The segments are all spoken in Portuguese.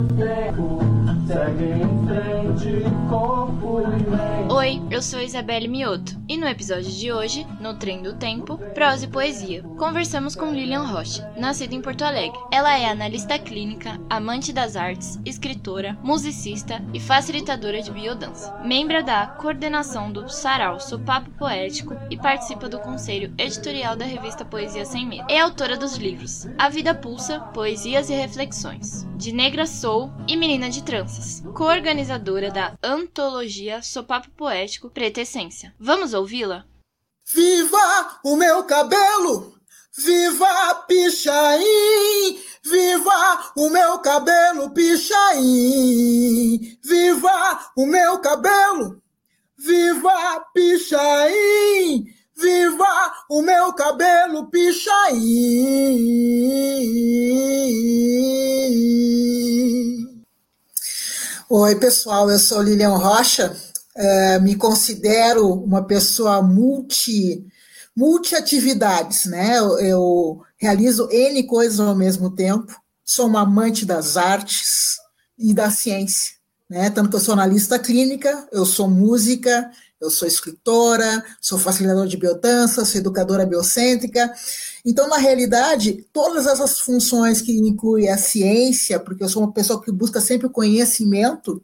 Second, second. Oi, eu sou Isabelle Mioto e no episódio de hoje, no Trem do Tempo, prosa e poesia, conversamos com Lilian Rocha, nascida em Porto Alegre. Ela é analista clínica, amante das artes, escritora, musicista e facilitadora de biodança. Membra da coordenação do Sarau Sopapo Poético e participa do conselho editorial da revista Poesia Sem Medo. É autora dos livros A Vida Pulsa, Poesias e Reflexões, de Negra Soul e Menina de Tranças, co-organizadora da antologia Sopapo Poético Preta Essência. Vamos ouvi-la? Viva o meu cabelo! Viva Pichain! Viva o meu cabelo, Pichain! Viva o meu cabelo! Viva Pichain! Viva o meu cabelo, Pichain! Oi, pessoal, eu sou Lilian Rocha, é, me considero uma pessoa multi, multi-atividades, né? Eu, eu realizo N coisas ao mesmo tempo, sou uma amante das artes e da ciência, né? Tanto eu sou analista clínica, eu sou música, eu sou escritora, sou facilitadora de biodança, sou educadora biocêntrica. Então, na realidade, todas essas funções que incluem a ciência, porque eu sou uma pessoa que busca sempre o conhecimento,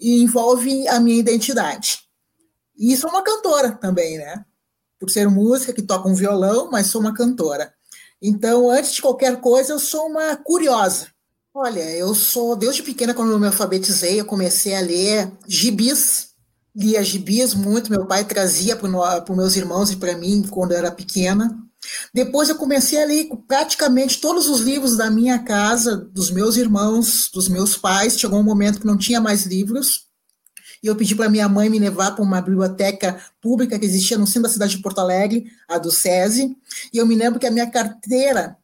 envolve a minha identidade. E sou uma cantora também, né? Por ser música que toca um violão, mas sou uma cantora. Então, antes de qualquer coisa, eu sou uma curiosa. Olha, eu sou, desde pequena, quando eu me alfabetizei, eu comecei a ler gibis, lia gibis muito, meu pai trazia para meus irmãos e para mim quando eu era pequena. Depois eu comecei a ler praticamente todos os livros da minha casa, dos meus irmãos, dos meus pais. Chegou um momento que não tinha mais livros. E eu pedi para minha mãe me levar para uma biblioteca pública que existia no centro da cidade de Porto Alegre, a do SESI. E eu me lembro que a minha carteira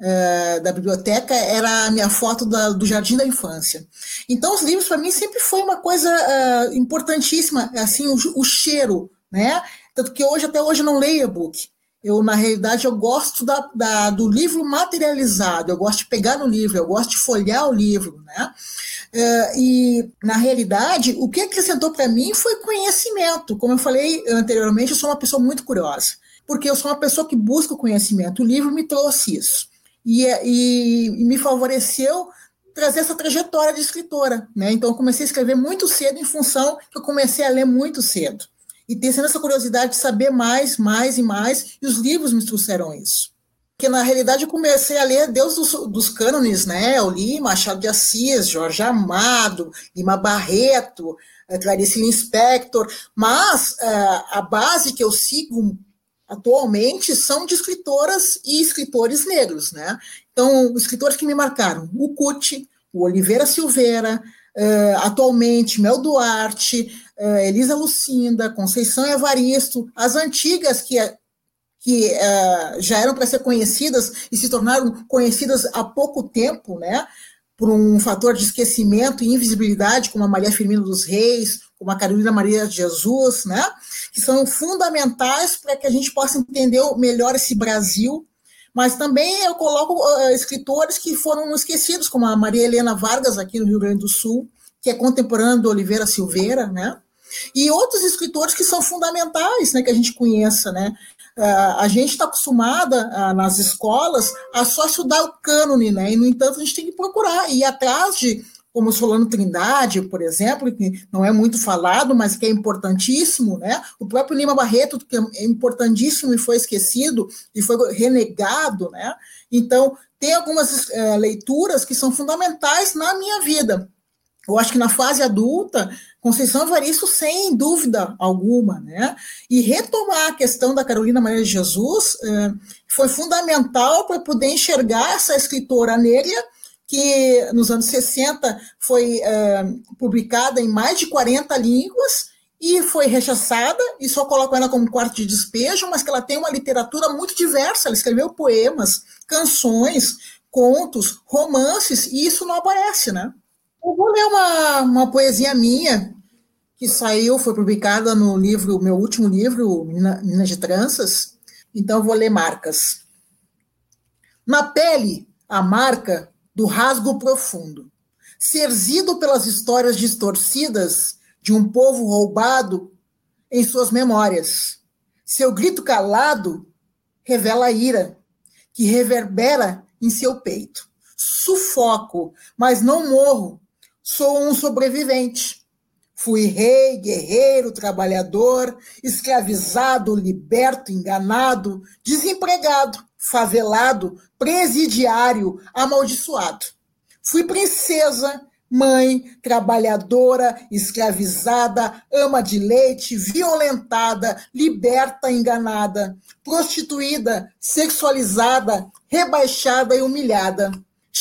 uh, da biblioteca era a minha foto da, do Jardim da Infância. Então, os livros para mim sempre foi uma coisa uh, importantíssima, assim, o, o, cheiro, né? Tanto que hoje, até hoje, eu não leio e-book. Eu, na realidade, eu gosto da, da, do livro materializado, eu gosto de pegar no livro, eu gosto de folhear o livro, né? Uh, e, na realidade, o que acrescentou para mim foi conhecimento. Como eu falei anteriormente, eu sou uma pessoa muito curiosa, porque eu sou uma pessoa que busca o conhecimento. O livro me trouxe isso. E, e, e me favoreceu trazer essa trajetória de escritora. Né? Então, eu comecei a escrever muito cedo em função que eu comecei a ler muito cedo. E ter essa curiosidade de saber mais, mais e mais, e os livros me trouxeram isso. Porque, na realidade, eu comecei a ler Deus dos, dos cânones, né? Eu li Machado de Assis, Jorge Amado, Lima Barreto, eh, Clarice Lispector, mas uh, a base que eu sigo atualmente são de escritoras e escritores negros, né? Então, escritores que me marcaram, o Cuti, o Oliveira Silveira, uh, atualmente Mel Duarte, uh, Elisa Lucinda, Conceição Evaristo, as antigas que, que uh, já eram para ser conhecidas e se tornaram conhecidas há pouco tempo, né? Por um fator de esquecimento e invisibilidade, como a Maria Firmina dos Reis, como a Carolina Maria de Jesus, né? Que são fundamentais para que a gente possa entender melhor esse Brasil mas também eu coloco uh, escritores que foram esquecidos, como a Maria Helena Vargas, aqui no Rio Grande do Sul, que é contemporânea do Oliveira Silveira, né? E outros escritores que são fundamentais, né, que a gente conheça, né? Uh, a gente está acostumada uh, nas escolas a só estudar o cânone, né? E, no entanto, a gente tem que procurar ir atrás de, como Solano Trindade, por exemplo, que não é muito falado, mas que é importantíssimo, né? O próprio Lima Barreto, que é importantíssimo e foi esquecido e foi renegado, né? Então, tem algumas uh, leituras que são fundamentais na minha vida. Eu acho que na fase adulta, Conceição Evaristo, sem dúvida alguma, né? E retomar a questão da Carolina Maria de Jesus eh, foi fundamental para poder enxergar essa escritora negra que nos anos 60 foi eh, publicada em mais de 40 línguas e foi rechaçada, e só colocam ela como quarto de despejo, mas que ela tem uma literatura muito diversa. Ela escreveu poemas, canções, contos, romances, e isso não aparece, né? Eu vou ler uma, uma poesia minha que saiu, foi publicada no livro, meu último livro, Minas de Tranças. Então vou ler marcas. Na pele, a marca do rasgo profundo. serzido pelas histórias distorcidas de um povo roubado em suas memórias. Seu grito calado revela a ira que reverbera em seu peito. Sufoco, mas não morro. Sou um sobrevivente. Fui rei, guerreiro, trabalhador, escravizado, liberto, enganado, desempregado, favelado, presidiário, amaldiçoado. Fui princesa, mãe, trabalhadora, escravizada, ama de leite, violentada, liberta, enganada, prostituída, sexualizada, rebaixada e humilhada.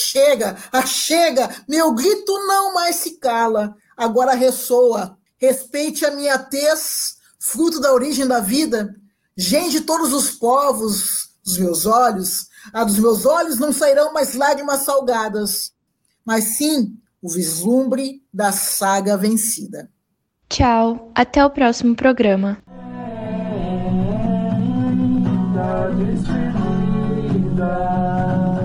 Chega, ah, chega, meu grito não mais se cala, agora ressoa. Respeite a minha tez, fruto da origem da vida, gente de todos os povos, dos meus olhos, a dos meus olhos não sairão mais lágrimas salgadas, mas sim o vislumbre da saga vencida. Tchau, até o próximo programa. Despedida.